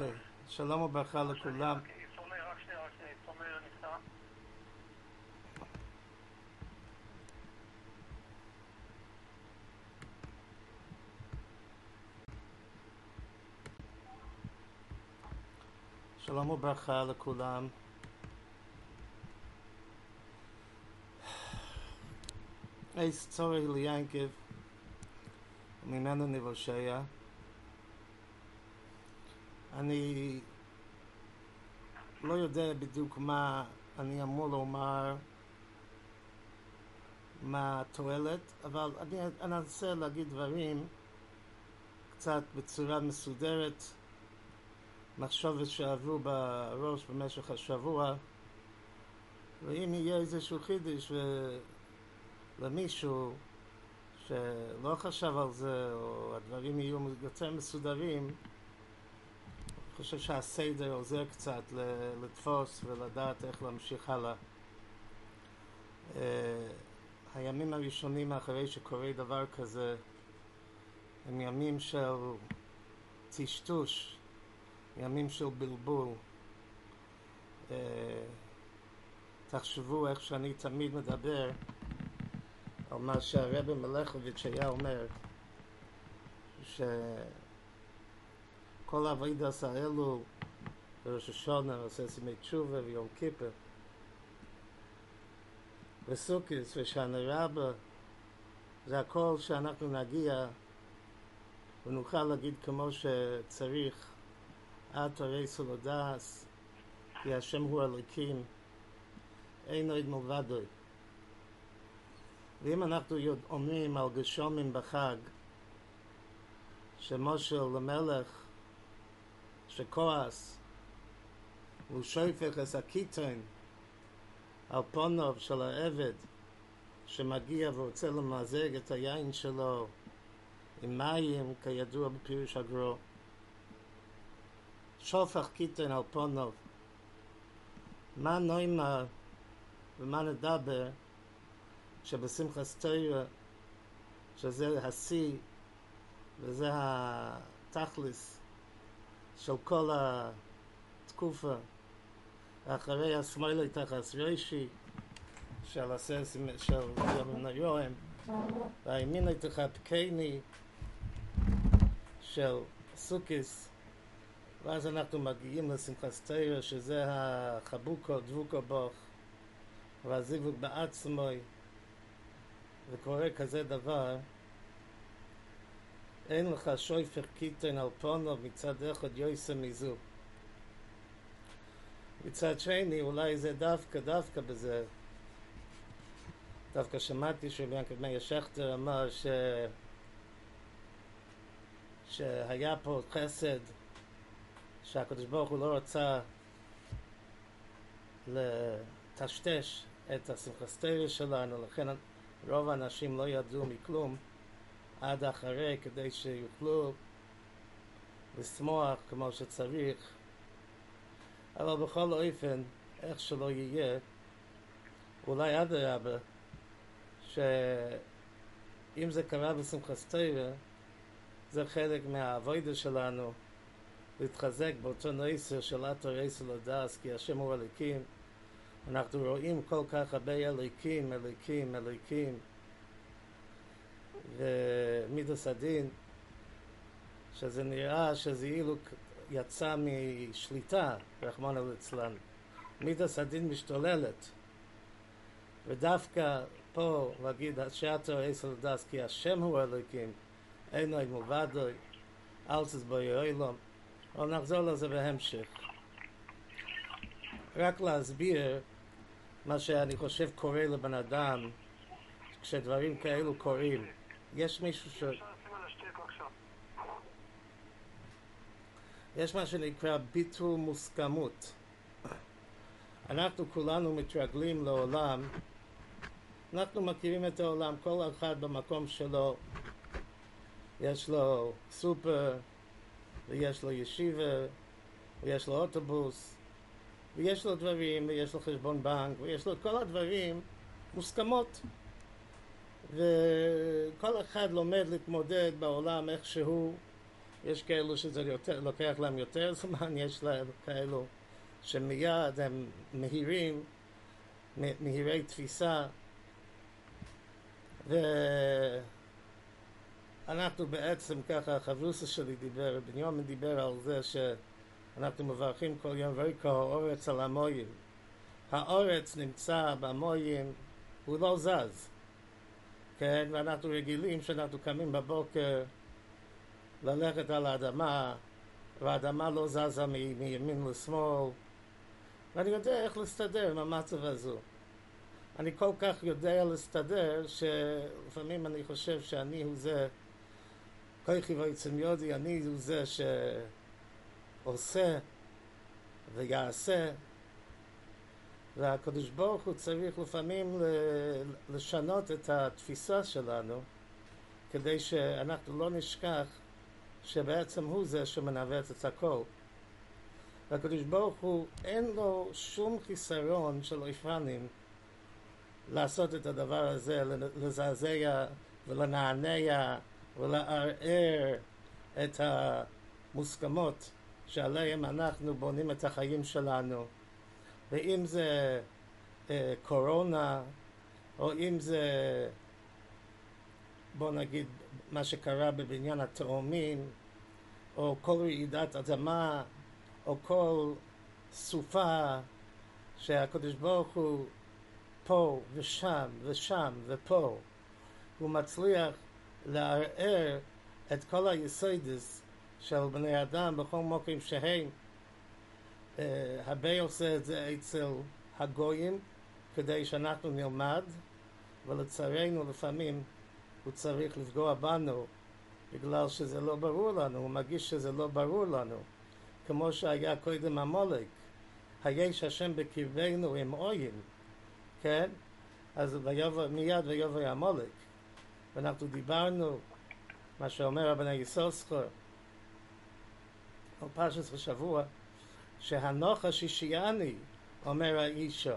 אוקיי, שלום וברכה לכולם. שלום וברכה לכולם. אייס צורי ליאנקב, ממנו נבושע. אני לא יודע בדיוק מה אני אמור לומר, מה התועלת, אבל אני אנסה להגיד דברים קצת בצורה מסודרת, מחשבת שעברו בראש במשך השבוע, ואם יהיה איזשהו חידוש למישהו שלא חשב על זה, או הדברים יהיו יותר מסודרים, חושב שהסדר עוזר קצת לתפוס ולדעת איך להמשיך הלאה. Uh, הימים הראשונים אחרי שקורה דבר כזה הם ימים של טשטוש, ימים של בלבול. Uh, תחשבו איך שאני תמיד מדבר על מה שהרבי מלכוביץ' היה אומר, ש... כל האבוידס האלו בראש השונה עושה סימי תשובה ויום כיפר. וסוקיס ושנה רבה זה הכל שאנחנו נגיע ונוכל להגיד כמו שצריך עד תורי סולודס כי השם הוא אלוקים אין עוד מלבדוי. ואם אנחנו אומרים על גשומים בחג שמושל למלך שכועס הוא שופך את הקיטון על פוניו של העבד שמגיע ורוצה למזג את היין שלו עם מים כידוע בפירוש הגרו. שופך קיטון על פוניו מה נוימה ומה נדבר שבשמחה סטוירה שזה השיא וזה התכלס של כל התקופה אחרי השמאלי תחס רישי של הסס של ימין היועם והימין הייתך פקייני של סוקיס ואז אנחנו מגיעים לשמחה סטיירה שזה החבוקו דבוקו בוך והזיווג בעצמוי וקורה כזה דבר אין לך שויפר קיטן על פונו מצד אחד יויסה מזו. מצד שני, אולי זה דווקא, דווקא בזה. דווקא שמעתי שביאנקב מאיר שכטר אמר ש... שהיה פה חסד שהקדוש ברוך הוא לא רצה לטשטש את השמחסטריה שלנו, לכן רוב האנשים לא ידעו מכלום. עד אחרי כדי שיוכלו לשמוח כמו שצריך. אבל בכל אופן איך שלא יהיה אולי עד הרבה שאם זה קרה בשמחת תרא זה חלק מהאבוידה שלנו להתחזק באותו נסר של אתר עשר לדס כי השם הוא הליקים אנחנו רואים כל כך הרבה אליקים, אליקים, אליקים ומידוס הדין, שזה נראה שזה אילו יצא משליטה, רחמנא ליצלן. מידוס הדין משתוללת. ודווקא פה להגיד שעתו עשר לדס כי השם הוא אלוקים, אינו מובדוי, אל תסבוי אילום, אבל נחזור לזה בהמשך. רק להסביר מה שאני חושב קורה לבן אדם כשדברים כאלו קורים. יש מישהו ש... יש מה שנקרא ביטול מוסכמות. אנחנו כולנו מתרגלים לעולם, אנחנו מכירים את העולם, כל אחד במקום שלו, יש לו סופר, ויש לו ישיבה, ויש לו אוטובוס, ויש לו דברים, ויש לו חשבון בנק, ויש לו כל הדברים מוסכמות. וכל אחד לומד להתמודד בעולם איכשהו, יש כאלו שזה יותר, לוקח להם יותר זמן, יש להם כאלו שמיד הם מהירים, מהירי תפיסה, ואנחנו בעצם ככה, חברוסה שלי דיבר, בנימין דיבר על זה שאנחנו מברכים כל יום ויקו האורץ על המויים. האורץ נמצא במויים, הוא לא זז. כן, ואנחנו רגילים שאנחנו קמים בבוקר ללכת על האדמה, והאדמה לא זזה מימין לשמאל, ואני יודע איך להסתדר עם המצב הזו. אני כל כך יודע להסתדר, שלפעמים אני חושב שאני הוא זה, כוחי ועצם יודי, אני הוא זה שעושה ויעשה, והקדוש ברוך הוא צריך לפעמים לשנות את התפיסה שלנו, כדי שאנחנו לא נשכח שבעצם הוא זה שמנווט את הכל. והקדוש ברוך הוא אין לו שום חיסרון של אופנים לעשות את הדבר הזה, לזעזע ולנענע ולערער את המוסכמות שעליהם אנחנו בונים את החיים שלנו. ואם זה אה, קורונה, או אם זה, בוא נגיד, מה שקרה בבניין התאומים, או כל רעידת אדמה, או כל סופה שהקדוש ברוך הוא פה ושם ושם ופה, הוא מצליח לערער את כל היסודס של בני אדם בכל מקום שהם. Uh, הרבה עושה את זה אצל הגויים כדי שאנחנו נלמד, ולצערנו לפעמים הוא צריך לפגוע בנו בגלל שזה לא ברור לנו, הוא מרגיש שזה לא ברור לנו, כמו שהיה קודם המולק, היש השם בקרבנו עם עוין, כן? אז ויובא, מיד ויובא המולק, ואנחנו דיברנו, מה שאומר רבני יסוסכו, על פרשת השבוע, שהנוחש השיאני, אומר האישו,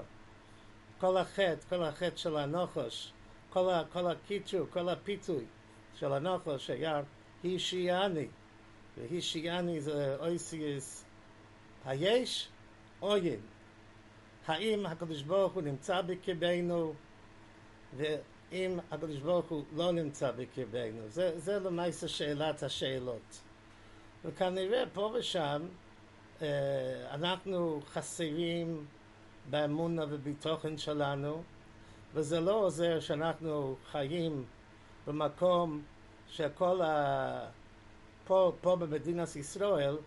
כל החטא, כל החטא של הנוחש, כל, כל הקיצור, כל הפיתוי של הנחש היה הישיאני, והישיאני זה אויסיוס היש עוין. האם הקדוש ברוך הוא נמצא בקרבנו, ואם הקדוש ברוך הוא לא נמצא בקרבנו. זה, זה למעשה שאלת השאלות. וכנראה פה ושם אנחנו חסרים באמונה ובתוכן שלנו, וזה לא עוזר שאנחנו חיים במקום שכל ה... פה, פה במדינת ישראל.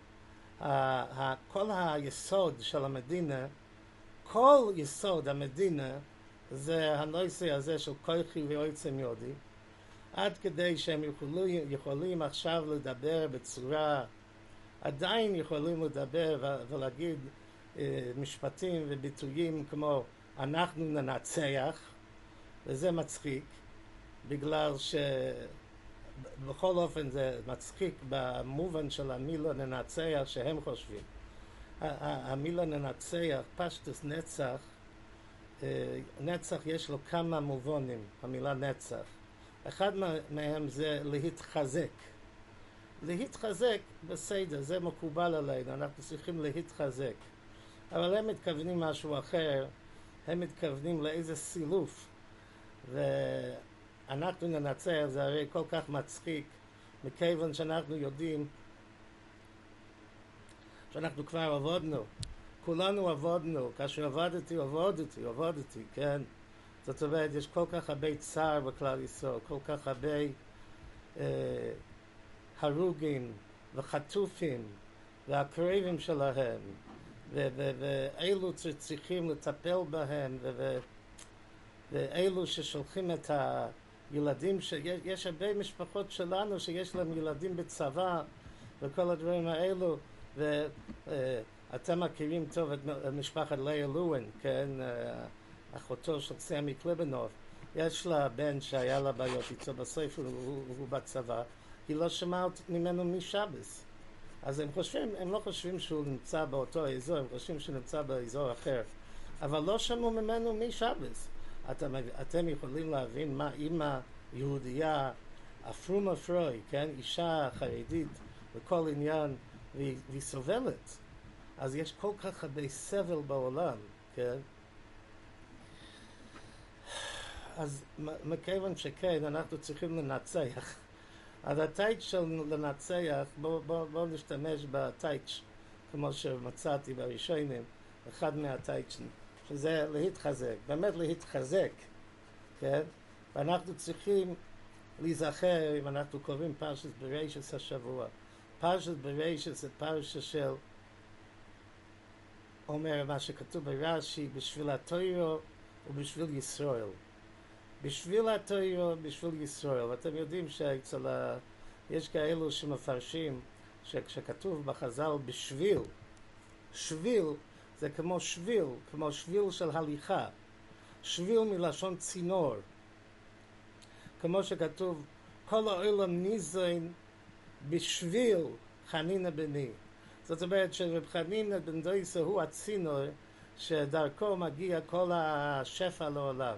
כל היסוד של המדינה, כל יסוד המדינה זה הנושא הזה של כוחי ועוצם יודי, עד כדי שהם יכולים, יכולים עכשיו לדבר בצורה, עדיין יכולים לדבר ולהגיד אה, משפטים וביטויים כמו אנחנו ננצח, וזה מצחיק, בגלל שבכל אופן זה מצחיק במובן של המילה ננצח שהם חושבים. המילה ננצח, פשטוס נצח, אה, נצח יש לו כמה מובנים, המילה נצח. אחד מהם זה להתחזק. להתחזק, בסדר, זה מקובל עלינו, אנחנו צריכים להתחזק. אבל הם מתכוונים משהו אחר, הם מתכוונים לאיזה סילוף. ואנחנו ננצח, זה הרי כל כך מצחיק, מכיוון שאנחנו יודעים שאנחנו כבר עבודנו. כולנו עבודנו, כאשר עבדתי, עבודתי, עבודתי, כן? זאת אומרת, יש כל כך הרבה צער בכלל ישראל, כל כך הרבה אה, הרוגים וחטופים והקרבים שלהם, ואלו שצריכים לטפל בהם, ואלו ששולחים את הילדים, יש הרבה משפחות שלנו שיש להם ילדים בצבא וכל הדברים האלו, ואתם מכירים טוב את משפחת לאה לואין, כן, אחותו של סמי קליבנוב, יש לה בן שהיה לה בעיות איתו הוא, הוא, הוא בצבא, היא לא שמעה ממנו משבס. אז הם חושבים, הם לא חושבים שהוא נמצא באותו אזור, הם חושבים שהוא נמצא באזור אחר. אבל לא שמעו ממנו משבס. אתם, אתם יכולים להבין מה אימא יהודייה, אפרומה פרוי, כן, אישה חרדית וכל עניין, והיא, והיא סובלת. אז יש כל כך הרבה סבל בעולם, כן? אז מכיוון שכן, אנחנו צריכים לנצח. אז הטייץ' של לנצח, בואו בוא, בוא נשתמש בטייץ' כמו שמצאתי בראשונים, אחד מהטייצ'ים, שזה להתחזק, באמת להתחזק, כן? ואנחנו צריכים להיזכר, אם אנחנו קוראים פרשת ברשת השבוע. פרשת ברשת זה פרשה של, אומר מה שכתוב ברש"י, בשביל התוירו ובשביל ישראל. בשביל התוירו, בשביל ישראל. ואתם יודעים שאצל ה... יש כאלו שמפרשים שכשכתוב בחז"ל בשביל, שביל זה כמו שביל, כמו שביל של הליכה. שביל מלשון צינור. כמו שכתוב, כל העולם ניזון בשביל חנינא בני. זאת אומרת שרב חנינא בן דויסה הוא הצינור שדרכו מגיע כל השפע לעולם.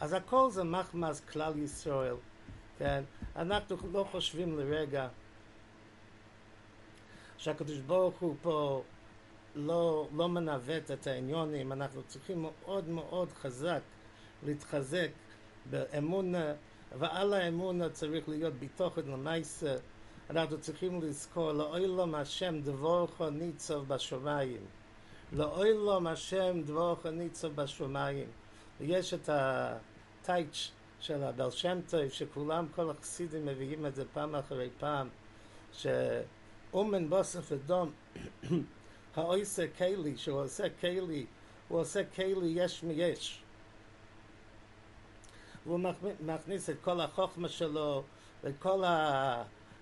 אז הכל זה מחמס כלל ישראל, כן? אנחנו לא חושבים לרגע שהקדוש ברוך הוא פה לא, לא מנווט את העניונים, אנחנו צריכים מאוד מאוד חזק להתחזק באמונה, ועל האמונה צריך להיות בתוכן למעשה. אנחנו צריכים לזכור, לאוילום השם דבורך ניצב בשמיים. לאוילום השם דבורך ניצב בשמיים. ויש את הטייץ' של הבעל שם טוב, שכולם, כל החסידים מביאים את זה פעם אחרי פעם, שאומן בוסף אדום האויסה קיילי, שהוא עושה קיילי, הוא עושה קיילי יש מיש. והוא מכניס את כל החוכמה שלו ואת כל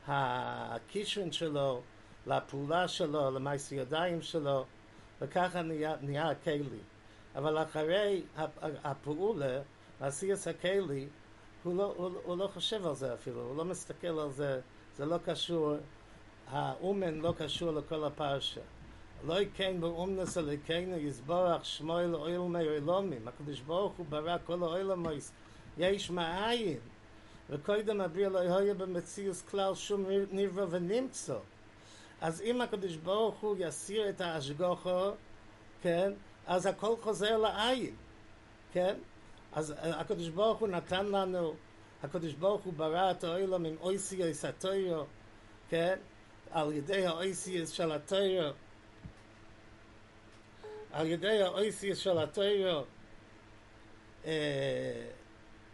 הקישון שלו לפעולה שלו, למעשה ידיים שלו, וככה נהיה, נהיה הקיילי. אבל אחרי הפעולה, עשייס הקיילי, הוא לא, הוא, הוא לא חושב על זה אפילו, הוא לא מסתכל על זה, זה לא קשור, האומן לא קשור לכל הפרשה. לא כן באומנס אלוקינו יסבורך שמו אל אויל מעולמים הקדוש ברוך הוא ברא כל העולמות יש מאין וקודם אביר לא היה במציאוס כלל שום נברא ונמצא אז אם הקדוש ברוך הוא יסיר את ההשגוחו כן אז הכל חוזר לעין כן? אז הקדוש ברוך הוא נתן לנו הקדוש ברוך הוא ברא את העולם עם אויסיוס התוירו כן? על ידי האויסיוס של התוירו על ידי האויסיס של התוירו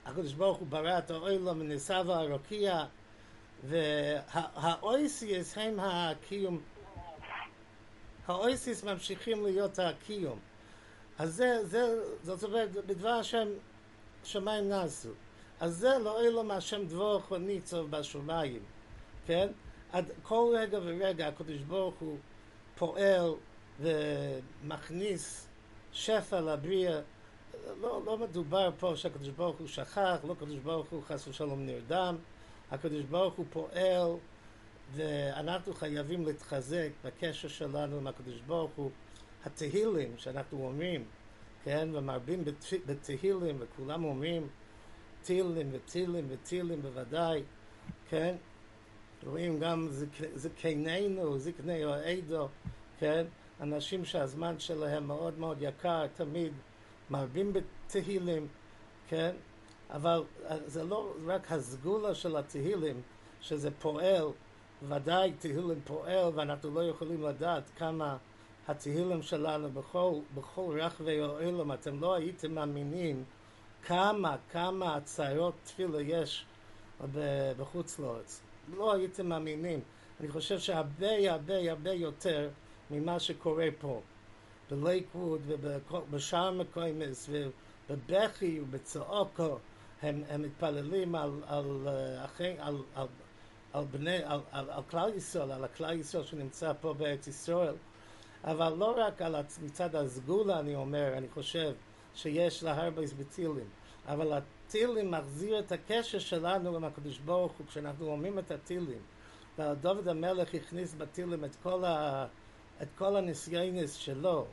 הקדוש ברוך הוא ברא את האוילום וניסה והרוקיע והאויסיס הם הקיום. האויסיס ממשיכים להיות הקיום אז זה, זה, זאת אומרת, בדבר השם שמיים נעשו אז זה לא אילו מה השם דבור חוני צוב בשמיים כן? עד כל רגע ורגע הקדוש ברוך הוא פועל ומכניס שפע לבריאה. לא, לא מדובר פה שהקדוש ברוך הוא שכח, לא הקדוש ברוך הוא חס ושלום נרדם, הקדוש ברוך הוא פועל ואנחנו חייבים להתחזק בקשר שלנו עם הקדוש ברוך הוא. התהילים שאנחנו אומרים, כן, ומרבים בתהילים וכולם אומרים תהילים ותהילים ותהילים בוודאי, כן, רואים גם זקנינו, זקני העדו, כן, אנשים שהזמן שלהם מאוד מאוד יקר, תמיד מרבים בתהילים, כן? אבל זה לא רק הסגולה של התהילים, שזה פועל, ודאי תהילים פועל, ואנחנו לא יכולים לדעת כמה התהילים שלנו בכל, בכל רחבי העולם, אתם לא הייתם מאמינים כמה, כמה הצהרות תפילה יש בחוץ לארץ. לא הייתם מאמינים. אני חושב שהרבה הרבה הרבה יותר ממה שקורה פה. בלייקווד ובשאר מקומס ובבכי ובצעוקו הם, הם מתפללים על, על, על, על, על, על, בני, על, על, על כלל ישראל, על הכלל ישראל שנמצא פה בארץ ישראל אבל לא רק על מצד הסגולה אני אומר, אני חושב שיש לה הרבה בטילים אבל הטילים מחזיר את הקשר שלנו עם הקדוש ברוך הוא כשאנחנו אומרים את הטילים ודוד המלך הכניס בטילים את כל ה... את כל הניסיונס שלו,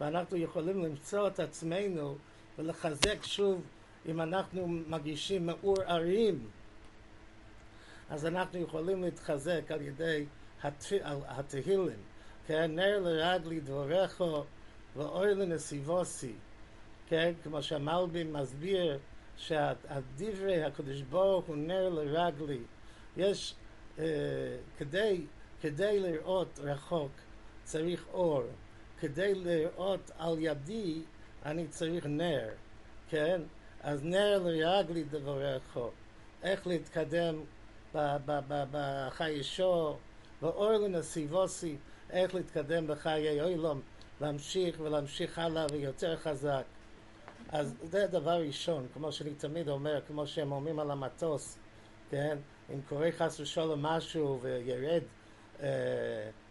ואנחנו יכולים למצוא את עצמנו ולחזק שוב אם אנחנו מגישים מעורערים, אז אנחנו יכולים להתחזק על ידי התהילים, כן, נר לרגלי דבריך ואוי לנסיבוסי, כן, כמו שהמלבים מסביר שהדברי הקדוש ברוך הוא נר לרגלי, יש, אה, כדי, כדי לראות רחוק צריך אור, כדי לראות על ידי אני צריך נר, כן? אז נר לרגלי דבריך, איך להתקדם בחיישו, ואור לנסיבוסי, איך להתקדם בחיי אוילום, להמשיך ולהמשיך הלאה ויותר חזק. אז זה דבר ראשון, כמו שאני תמיד אומר, כמו שהם אומרים על המטוס, כן? אם קורה חס ושלום משהו וירד אה,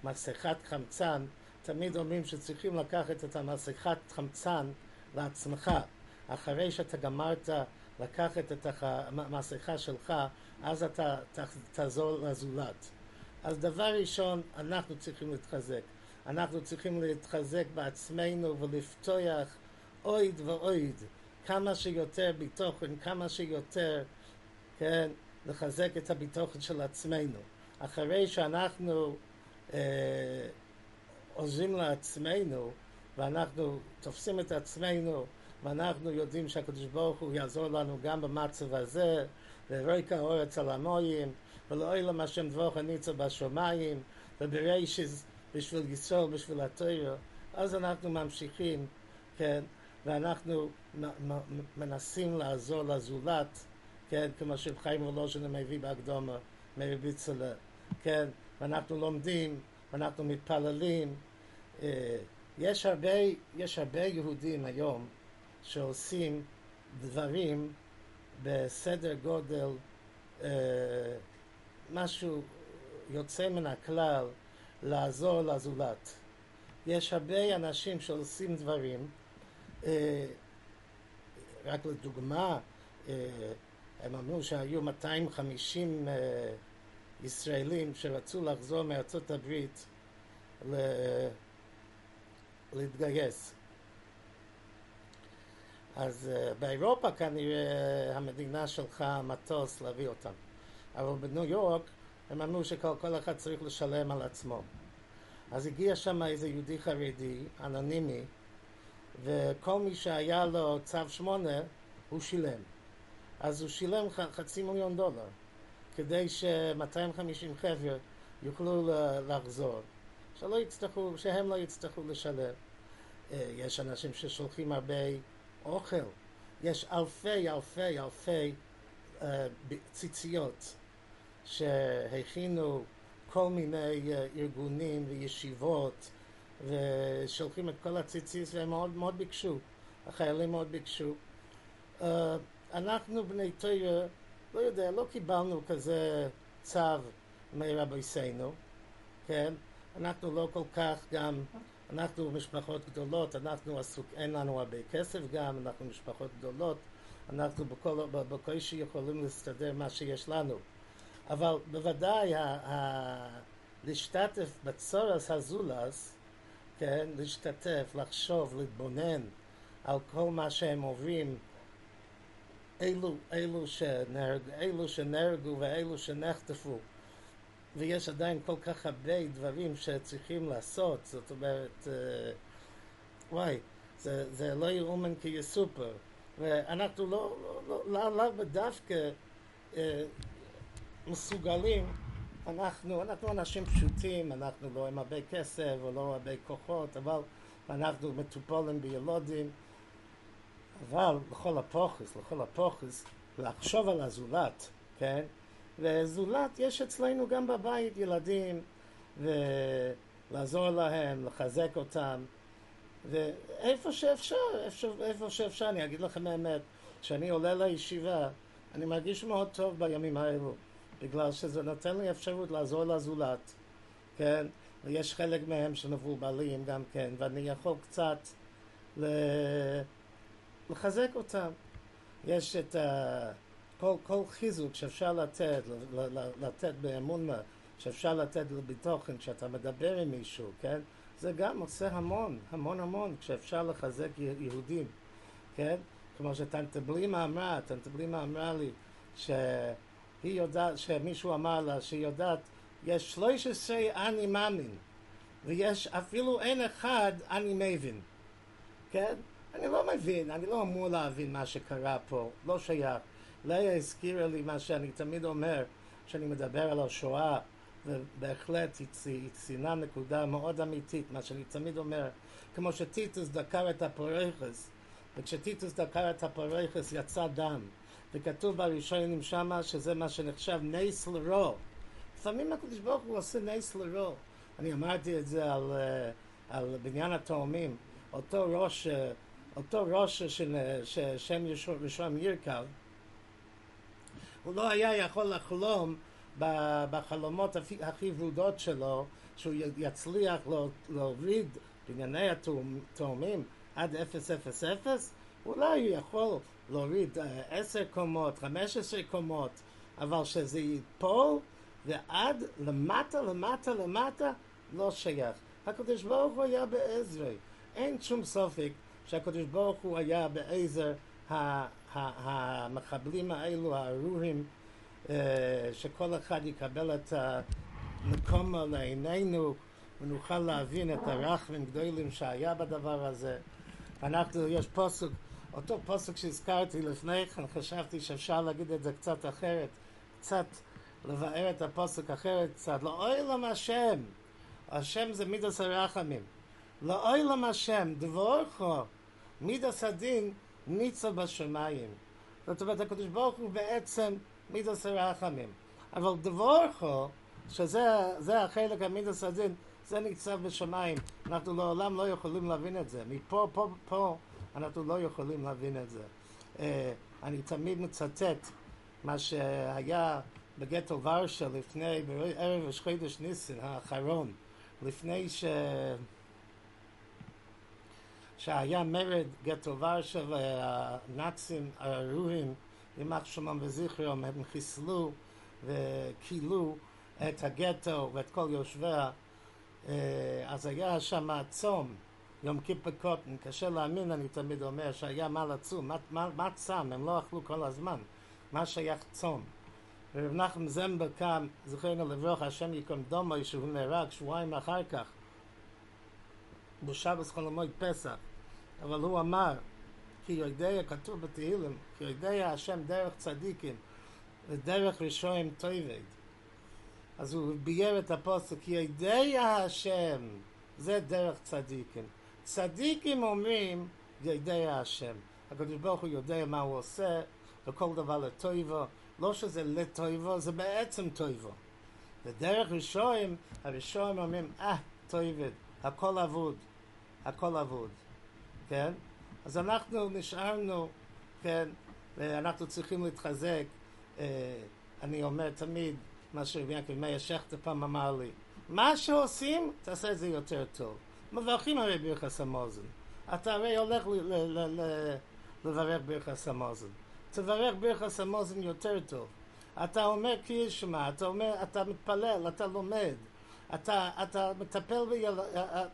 מסכת חמצן, תמיד אומרים שצריכים לקחת את המסכת חמצן לעצמך. אחרי שאתה גמרת לקחת את המסכה שלך, אז אתה ת- תעזור לזולת. אז דבר ראשון, אנחנו צריכים להתחזק. אנחנו צריכים להתחזק בעצמנו ולפתוח עוד ועוד, כמה שיותר ביטוחן, כמה שיותר, כן, לחזק את הביטוחן של עצמנו. אחרי שאנחנו אה, עוזרים לעצמנו, ואנחנו תופסים את עצמנו, ואנחנו יודעים שהקדוש ברוך הוא יעזור לנו גם במצב הזה, וריקה אורץ על המויים, ולאוילם השם דבוך הניצה בשמיים, וברישז בשביל ישראל, בשביל התוירו, אז אנחנו ממשיכים, כן, ואנחנו מנסים לעזור לזולת, כן, כמו שחיים וולוז'ין מביא בהקדומה, מאיר ביצלה, כן, ואנחנו לומדים, ואנחנו מתפללים. אה, יש הרבה, יש הרבה יהודים היום שעושים דברים בסדר גודל, אה, משהו יוצא מן הכלל, לעזור לזולת. יש הרבה אנשים שעושים דברים, אה, רק לדוגמה, אה, הם אמרו שהיו 250 אה, ישראלים שרצו לחזור מארצות הברית ל- להתגייס. אז באירופה כנראה המדינה שלך מטוס להביא אותם. אבל בניו יורק הם אמרו שכל כל אחד צריך לשלם על עצמו. אז הגיע שם איזה יהודי חרדי, אנונימי, וכל מי שהיה לו צו שמונה, הוא שילם. אז הוא שילם חצי מיליון דולר, כדי ש-250 חבר'ה יוכלו לחזור, שלא יצטרכו, שהם לא יצטרכו לשלם. אה, יש אנשים ששולחים הרבה אוכל, יש אלפי אלפי אלפי אה, ציציות שהכינו כל מיני אה, ארגונים וישיבות ושולחים את כל הציצית והם מאוד מאוד ביקשו, החיילים מאוד ביקשו. אה, אנחנו בני תויר, לא יודע, לא קיבלנו כזה צו מרביסנו, כן? אנחנו לא כל כך גם, אנחנו משפחות גדולות, אנחנו עסוק, אין לנו הרבה כסף גם, אנחנו משפחות גדולות, אנחנו בקושי יכולים להסתדר מה שיש לנו. אבל בוודאי להשתתף בצורס הזולס, כן, להשתתף, לחשוב, להתבונן על כל מה שהם עוברים, אלו, אלו, שנהרג, אלו שנהרגו ואלו שנחטפו, ויש עדיין כל כך הרבה דברים שצריכים לעשות, זאת אומרת, אה, וואי, זה, זה לא יאומן כי יסופר, ואנחנו לא, לא, לא, לא, לא דווקא אה, מסוגלים, אנחנו, אנחנו אנשים פשוטים, אנחנו לא עם הרבה כסף ולא הרבה כוחות, אבל אנחנו מטופלים בילודים, אבל לכל הפוכס, לכל הפוכס, לחשוב על הזולת, כן? וזולת יש אצלנו גם בבית ילדים, ולעזור להם, לחזק אותם, ואיפה שאפשר, איפה שאפשר, אני אגיד לכם האמת, כשאני עולה לישיבה, אני מרגיש מאוד טוב בימים האלו, בגלל שזה נותן לי אפשרות לעזור לזולת, כן? ויש חלק מהם שמבולבלים גם כן, ואני יכול קצת. לחזק אותם. יש את ה... כל, כל חיזוק שאפשר לתת, לתת באמונה, שאפשר לתת לביטוחן כשאתה מדבר עם מישהו, כן? זה גם עושה המון, המון המון, כשאפשר לחזק יהודים, כן? כמו שטנטבלימה אמרה, טנטבלימה אמרה לי שהיא יודעת, שמישהו אמר לה שהיא יודעת יש שלוש עשרה אני מאמין, ויש אפילו אין אחד אני מבין, כן? אני לא מבין, אני לא אמור להבין מה שקרה פה, לא שייך. לאה הזכירה לי מה שאני תמיד אומר כשאני מדבר על השואה, ובהחלט היא ציינה נקודה מאוד אמיתית, מה שאני תמיד אומר, כמו שטיטוס דקר את הפורייכס, וכשטיטוס דקר את הפורייכס יצא דם, וכתוב בראשונים שמה שזה מה שנחשב נס לרוע. לפעמים הקדוש ברוך הוא עושה נס לרוע. אני אמרתי את זה על, אה, על בניין התאומים, אותו ראש, אה, אותו ראש ששם ראשון ירכב, הוא לא היה יכול לחלום בחלומות הכי ורודות שלו שהוא יצליח להוריד בנייני התאומים עד 000, אולי הוא יכול להוריד עשר קומות, חמש עשרה קומות, אבל שזה ייפול ועד למטה, למטה, למטה, לא שייך. הקדוש ברוך הוא היה בעזרי. אין שום סופק שהקדוש ברוך הוא היה בעזר המחבלים האלו, הארורים, שכל אחד יקבל את המקום לעינינו ונוכל להבין את הרחמים גדולים שהיה בדבר הזה. אנחנו, יש פוסק, אותו פוסק שהזכרתי לפני כן, חשבתי שאפשר להגיד את זה קצת אחרת, קצת לבאר את הפוסק אחרת קצת. לאוילם השם, השם זה מידס הרחמים. לאוילם השם, דבורכו, מידס הדין, ניצה בשמיים. זאת אומרת, הקדוש ברוך הוא בעצם מידס הרחמים. אבל דבורכו, שזה החלק המידס הדין, זה ניצב בשמיים. אנחנו לעולם לא יכולים להבין את זה. מפה, פה, פה, אנחנו לא יכולים להבין את זה. Uh, אני תמיד מצטט מה שהיה בגטו ורשה לפני, בערב ראש חודש ניסן האחרון, לפני ש... שהיה מרד גטו ורשה והנאצים הארורים, יימח שמם וזכרם, הם חיסלו וכילו את הגטו ואת כל יושביה, אז היה שם צום, יום כיפר קוטן, קשה להאמין, אני תמיד אומר, שהיה מה לצום, מה, מה, מה צם, הם לא אכלו כל הזמן, מה שייך צום. ורב נחם זמבר קם, זכרנו לברוך, השם יקום דומו, שהוא נהרג שבועיים אחר כך, בשבס חול פסח, אבל הוא אמר, כי יודע, כתוב בתהילים, כי יודע השם דרך צדיקים, ודרך ראשונים טויבד. אז הוא בייר את הפוסק, כי יודע השם, זה דרך צדיקים. צדיקים אומרים, יודע השם. הקדוש ברוך הוא יודע מה הוא עושה, וכל דבר לטויבו. לא שזה לטויבו, זה בעצם טויבו. ודרך ראשונים, הראשונים אומרים, אה, טויבד, הכל אבוד, הכל אבוד, כן? אז אנחנו נשארנו, כן, ואנחנו צריכים להתחזק. אני אומר תמיד, מה שרבי יעקב מאיר שכטר פעם אמר לי, מה שעושים, תעשה את זה יותר טוב. מברכים הרי ברכס המוזן. אתה הרי הולך לברך ברכס המוזן. תברך ברכס המוזן יותר טוב. אתה אומר כי ישמע, אתה אומר, אתה מתפלל, אתה לומד, אתה, אתה מטפל, ביל,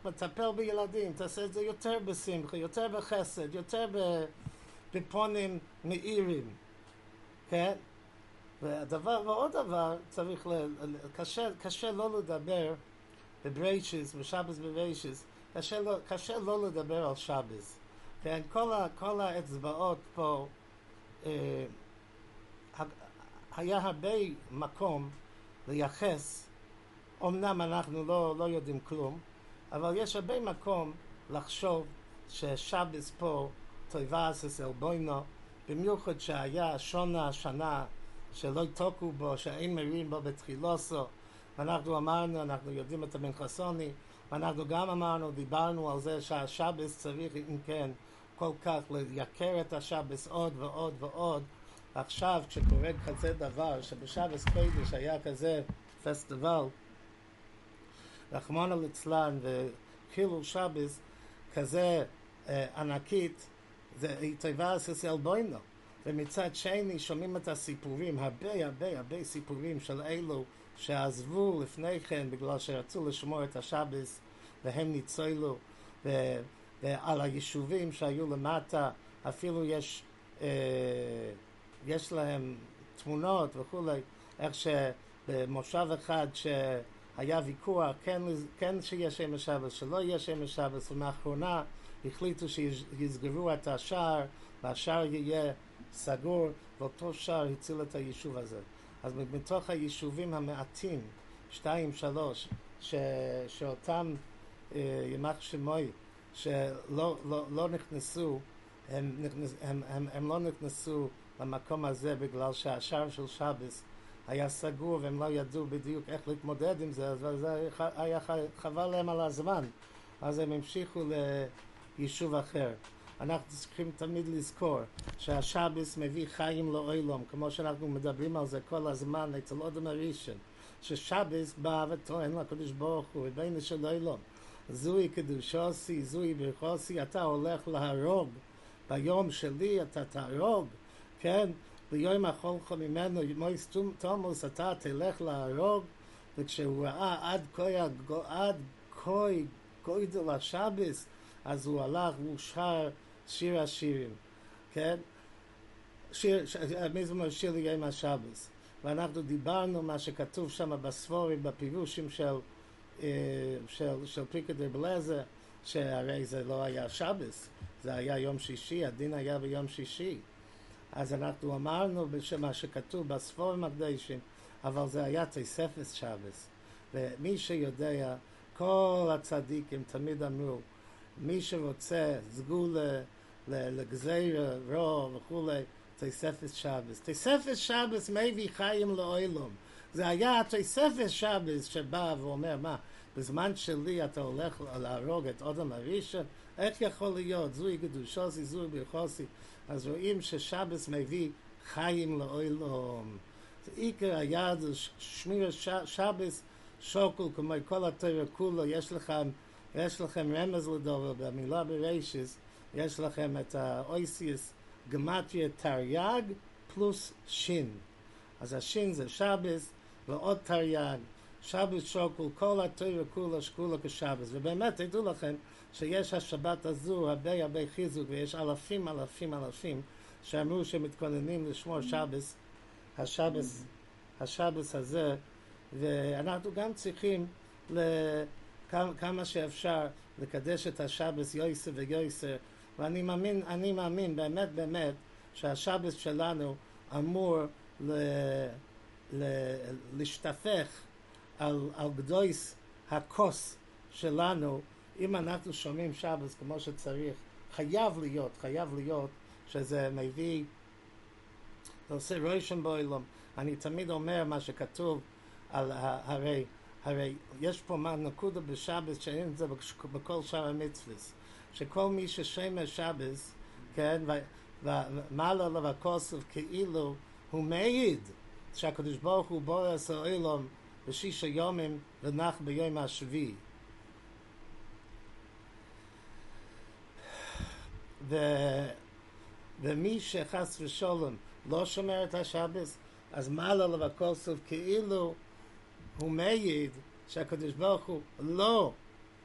מטפל בילדים, תעשה את זה יותר בשמחה, יותר בחסד, יותר בפונים מאירים, כן? והדבר, ועוד דבר, צריך, ל, קשה, קשה לא לדבר בבריישיס, בשבס בבריישיס, קשה, לא, קשה לא לדבר על שבס, כן? כל, ה, כל האצבעות פה, אה, היה הרבה מקום לייחס, אמנם אנחנו לא, לא יודעים כלום, אבל יש הרבה מקום לחשוב ששבס פה, טויבאס אצל בוינו, במיוחד שהיה שונה השנה שלא יתוקו בו, שאין מרים בו בתחילוסו, ואנחנו אמרנו, אנחנו יודעים את המנחסוני, ואנחנו גם אמרנו, דיברנו על זה שהשבס צריך, אם כן, כל כך לייקר את השבס עוד ועוד ועוד. עכשיו, כשקורה כזה דבר, שבשבס קודש היה כזה פסטיבל, רחמנא ליצלן וחילול שבס כזה אה, ענקית, זה טובה אסל בוינו. ומצד שני שומעים את הסיפורים, הרבה הרבה הרבה סיפורים של אלו שעזבו לפני כן בגלל שרצו לשמור את השבס והם ניצולו ו- ועל היישובים שהיו למטה אפילו יש, אה, יש להם תמונות וכולי איך במושב אחד שהיה ויכוח, כן, כן שיהיה שמש שבס, שלא יהיה שמש שבס, ומאחרונה החליטו שיסגרו את השער, והשער יהיה סגור, ואותו שער הציל את היישוב הזה. אז מתוך היישובים המעטים, שתיים, שלוש, ש, שאותם אה, ימח שמוי, שלא לא, לא נכנסו, הם, נכנס, הם, הם, הם לא נכנסו למקום הזה בגלל שהשער של שבס היה סגור והם לא ידעו בדיוק איך להתמודד עם זה, אז זה היה חבל להם על הזמן. אז הם המשיכו ליישוב אחר. אנחנו צריכים תמיד לזכור שהשבס מביא חיים לאוילום, כמו שאנחנו מדברים על זה כל הזמן אצל אודם הראשון, ששבס בא וטוען לקדוש ברוך הוא, ובין של אוילום. זוהי קדושוסי, זוהי ברכוסי, אתה הולך להרוג ביום שלי, אתה תהרוג, כן? ביום החולך ממנו, מויס תומוס, אתה תלך להרוג, וכשהוא ראה עד כה, עד כה גוידל השבס, אז הוא הלך והוא שר שיר השירים, כן? שיר, מזמור שיר ליום השבס. ואנחנו דיברנו מה שכתוב שם בספורים, בפירושים של, אה, של, של פריקה דה בלזה, שהרי זה לא היה שבס, זה היה יום שישי, הדין היה ביום שישי. אז אנחנו אמרנו מה שכתוב בספורים הקדושים, אבל זה היה תספס שבס. ומי שיודע, כל הצדיקים תמיד אמרו, מי שרוצה סגולה לגזירה, רוע וכולי, תספס שבס. תספס שבס מביא חיים לאוילום. זה היה תספס שבס שבא ואומר, מה, בזמן שלי אתה הולך להרוג את אודם הראשון? איך יכול להיות? זוהי קדושוסי, זוהי ברכוסי. אז רואים ששבס מביא חיים לאוילום. עיקר היעד זה שמיר שבס שוקול כמו כל התורה כולו, יש לכם, יש לכם רמז לדובר במילה ברישיס, יש לכם את האויסיוס גמטריה תרי"ג פלוס שין. אז השין זה שבס ועוד תרי"ג. שבס שוקול, כל התורה כולה שקולה כשבס. ובאמת, תדעו לכם שיש השבת הזו הרבה הרבה חיזוק, ויש אלפים אלפים אלפים שאמרו שמתכוננים לשמור שבס, השבס, השבס הזה, ואנחנו גם צריכים לכמה, כמה שאפשר לקדש את השבס יויסר ויויסר ואני מאמין, אני מאמין באמת באמת שהשבס שלנו אמור ל, ל, להשתפך על, על גדויס הכוס שלנו. אם אנחנו שומעים שבס כמו שצריך חייב להיות, חייב להיות שזה מביא עושה רושם באילום אני תמיד אומר מה שכתוב על הרי, הרי יש פה מה נקודה בשבס שאין את זה בכל שאר המצווס שכל מי ששמש שבס, כן, ומעלה לו הכוסף כאילו הוא מעיד שהקדוש ברוך הוא בורא עשר אילום בשישה יומים ונח ביום השביעי. ו... ומי שחס ושלום לא שומר את השבס, אז מעלה לו הכוסף כאילו הוא מעיד שהקדוש ברוך הוא לא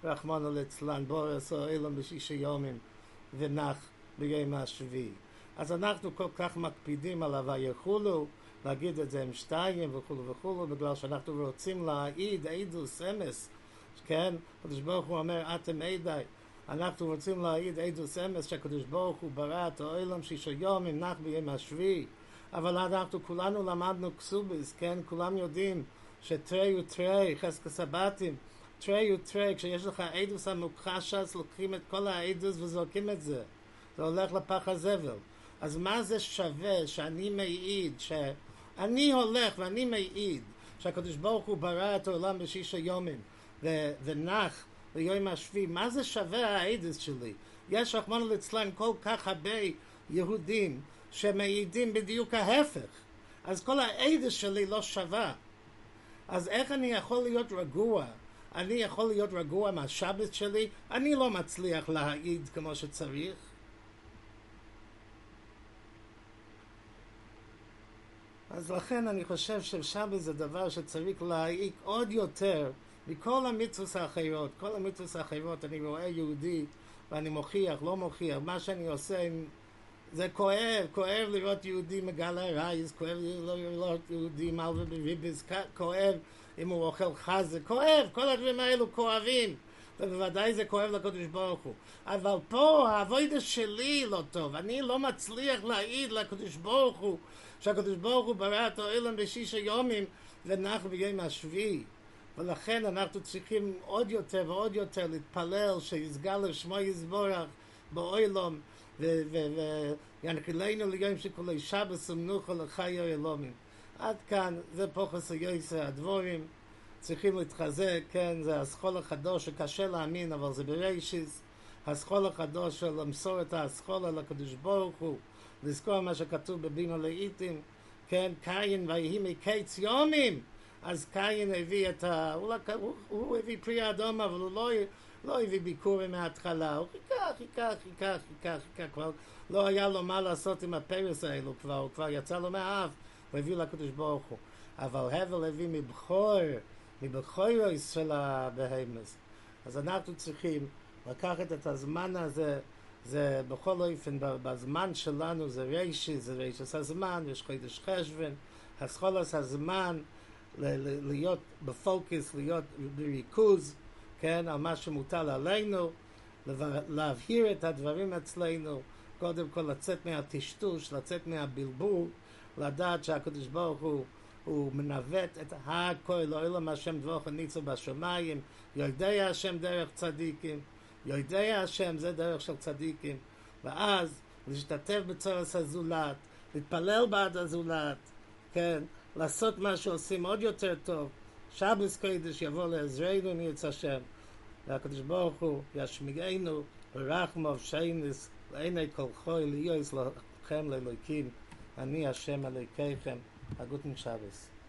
רחמנו ליצלן, בורס או אילם בשישה יומים ונח ביום השביעי. אז אנחנו כל כך מקפידים על הוויכולו, להגיד את זה עם שתיים וכולו וכולו, בגלל שאנחנו רוצים להעיד עדוס אמס, כן? הקדוש ברוך הוא אומר, אתם עדי. אנחנו רוצים להעיד עדוס אמס שהקדוש ברוך הוא ברא את העולם שישה יומים נח ביום השביעי. אבל אנחנו כולנו למדנו קסובס, כן? כולם יודעים שתרי ותרי, חזקס הבתים, תרי ותרי, כשיש לך עדוס המוכחש, אז לוקחים את כל העדוס וזורקים את זה. זה הולך לפח הזבל. אז מה זה שווה שאני מעיד, שאני הולך ואני מעיד שהקדוש ברוך הוא ברא את העולם בשישה יומים ו- ונח ביום השביעי, מה זה שווה העדוס שלי? יש רחמנו ליצלן כל כך הרבה יהודים שמעידים בדיוק ההפך. אז כל העדוס שלי לא שווה. אז איך אני יכול להיות רגוע אני יכול להיות רגוע מהשבת שלי, אני לא מצליח להעיד כמו שצריך. אז לכן אני חושב ששבת זה דבר שצריך להעיק עוד יותר מכל המצוות האחרות. כל המצוות האחרות אני רואה יהודי ואני מוכיח, לא מוכיח, מה שאני עושה עם, זה כואב, כואב לראות יהודי מגלה רייס, כואב לראות יהודי מלווה בריביס, כואב אם הוא אוכל חזה, כואב, כל הדברים האלו כואבים. ובוודאי זה כואב לקדוש ברוך הוא. אבל פה האבוידה שלי לא טוב, אני לא מצליח להעיד לקדוש ברוך הוא שהקדוש ברוך הוא ברא את העולם בשישה יומים ונח ביום השביעי. ולכן אנחנו צריכים עוד יותר ועוד יותר להתפלל שיסגל שמו יסבורך באוילום וינקילנו ליום שכולי שבס ומנוחה לחיי אלומים. עד כאן זה פוחס היועסה הדבורים. צריכים להתחזק, כן, זה הסכול החדוש שקשה להאמין, אבל זה בראשיס, הסכול החדוש של למסור את הסכול על הקדוש ברוך הוא, לזכור מה שכתוב בבינו לעיתים, כן, קין ויהי מקץ יומים, אז קין הביא את ה... הוא, הוא, הוא הביא פרי אדום, אבל הוא לא, לא הביא ביקורים מההתחלה, הוא חיכה, חיכה, חיכה, חיכה, חיכה, כבר לא היה לו מה לעשות עם הפרס האלו כבר, הוא כבר יצא לו מהאף, הוא הביא לקדוש ברוך הוא. אבל הבל הביא מבכור, מבכוירוס של הבהמס. אז אנחנו צריכים לקחת את הזמן הזה, זה בכל אופן, בזמן שלנו זה רישי, זה רישס הזמן, יש חידש חשבן, הסחולס הזמן, להיות בפוקוס, להיות בריכוז, כן, על מה שמוטל עלינו, להבהיר את הדברים אצלנו, קודם כל לצאת מהטשטוש, לצאת מהבלבול, לדעת שהקדוש ברוך הוא הוא מנווט את הכל, לא אלא מה שם דבוך הניצו בשמיים, יודע השם דרך צדיקים, יודע השם זה דרך של צדיקים, ואז להשתתף בצורס הזולת, להתפלל בעד הזולת, כן, לעשות מה שעושים עוד יותר טוב, שבס קודש יבוא לעזרנו נרץ השם, והקדוש ברוך הוא ישמיענו ורחמו שיינס לעיני כל חוי ליועס לכם לאלוקים, אני השם a guten Shabbos.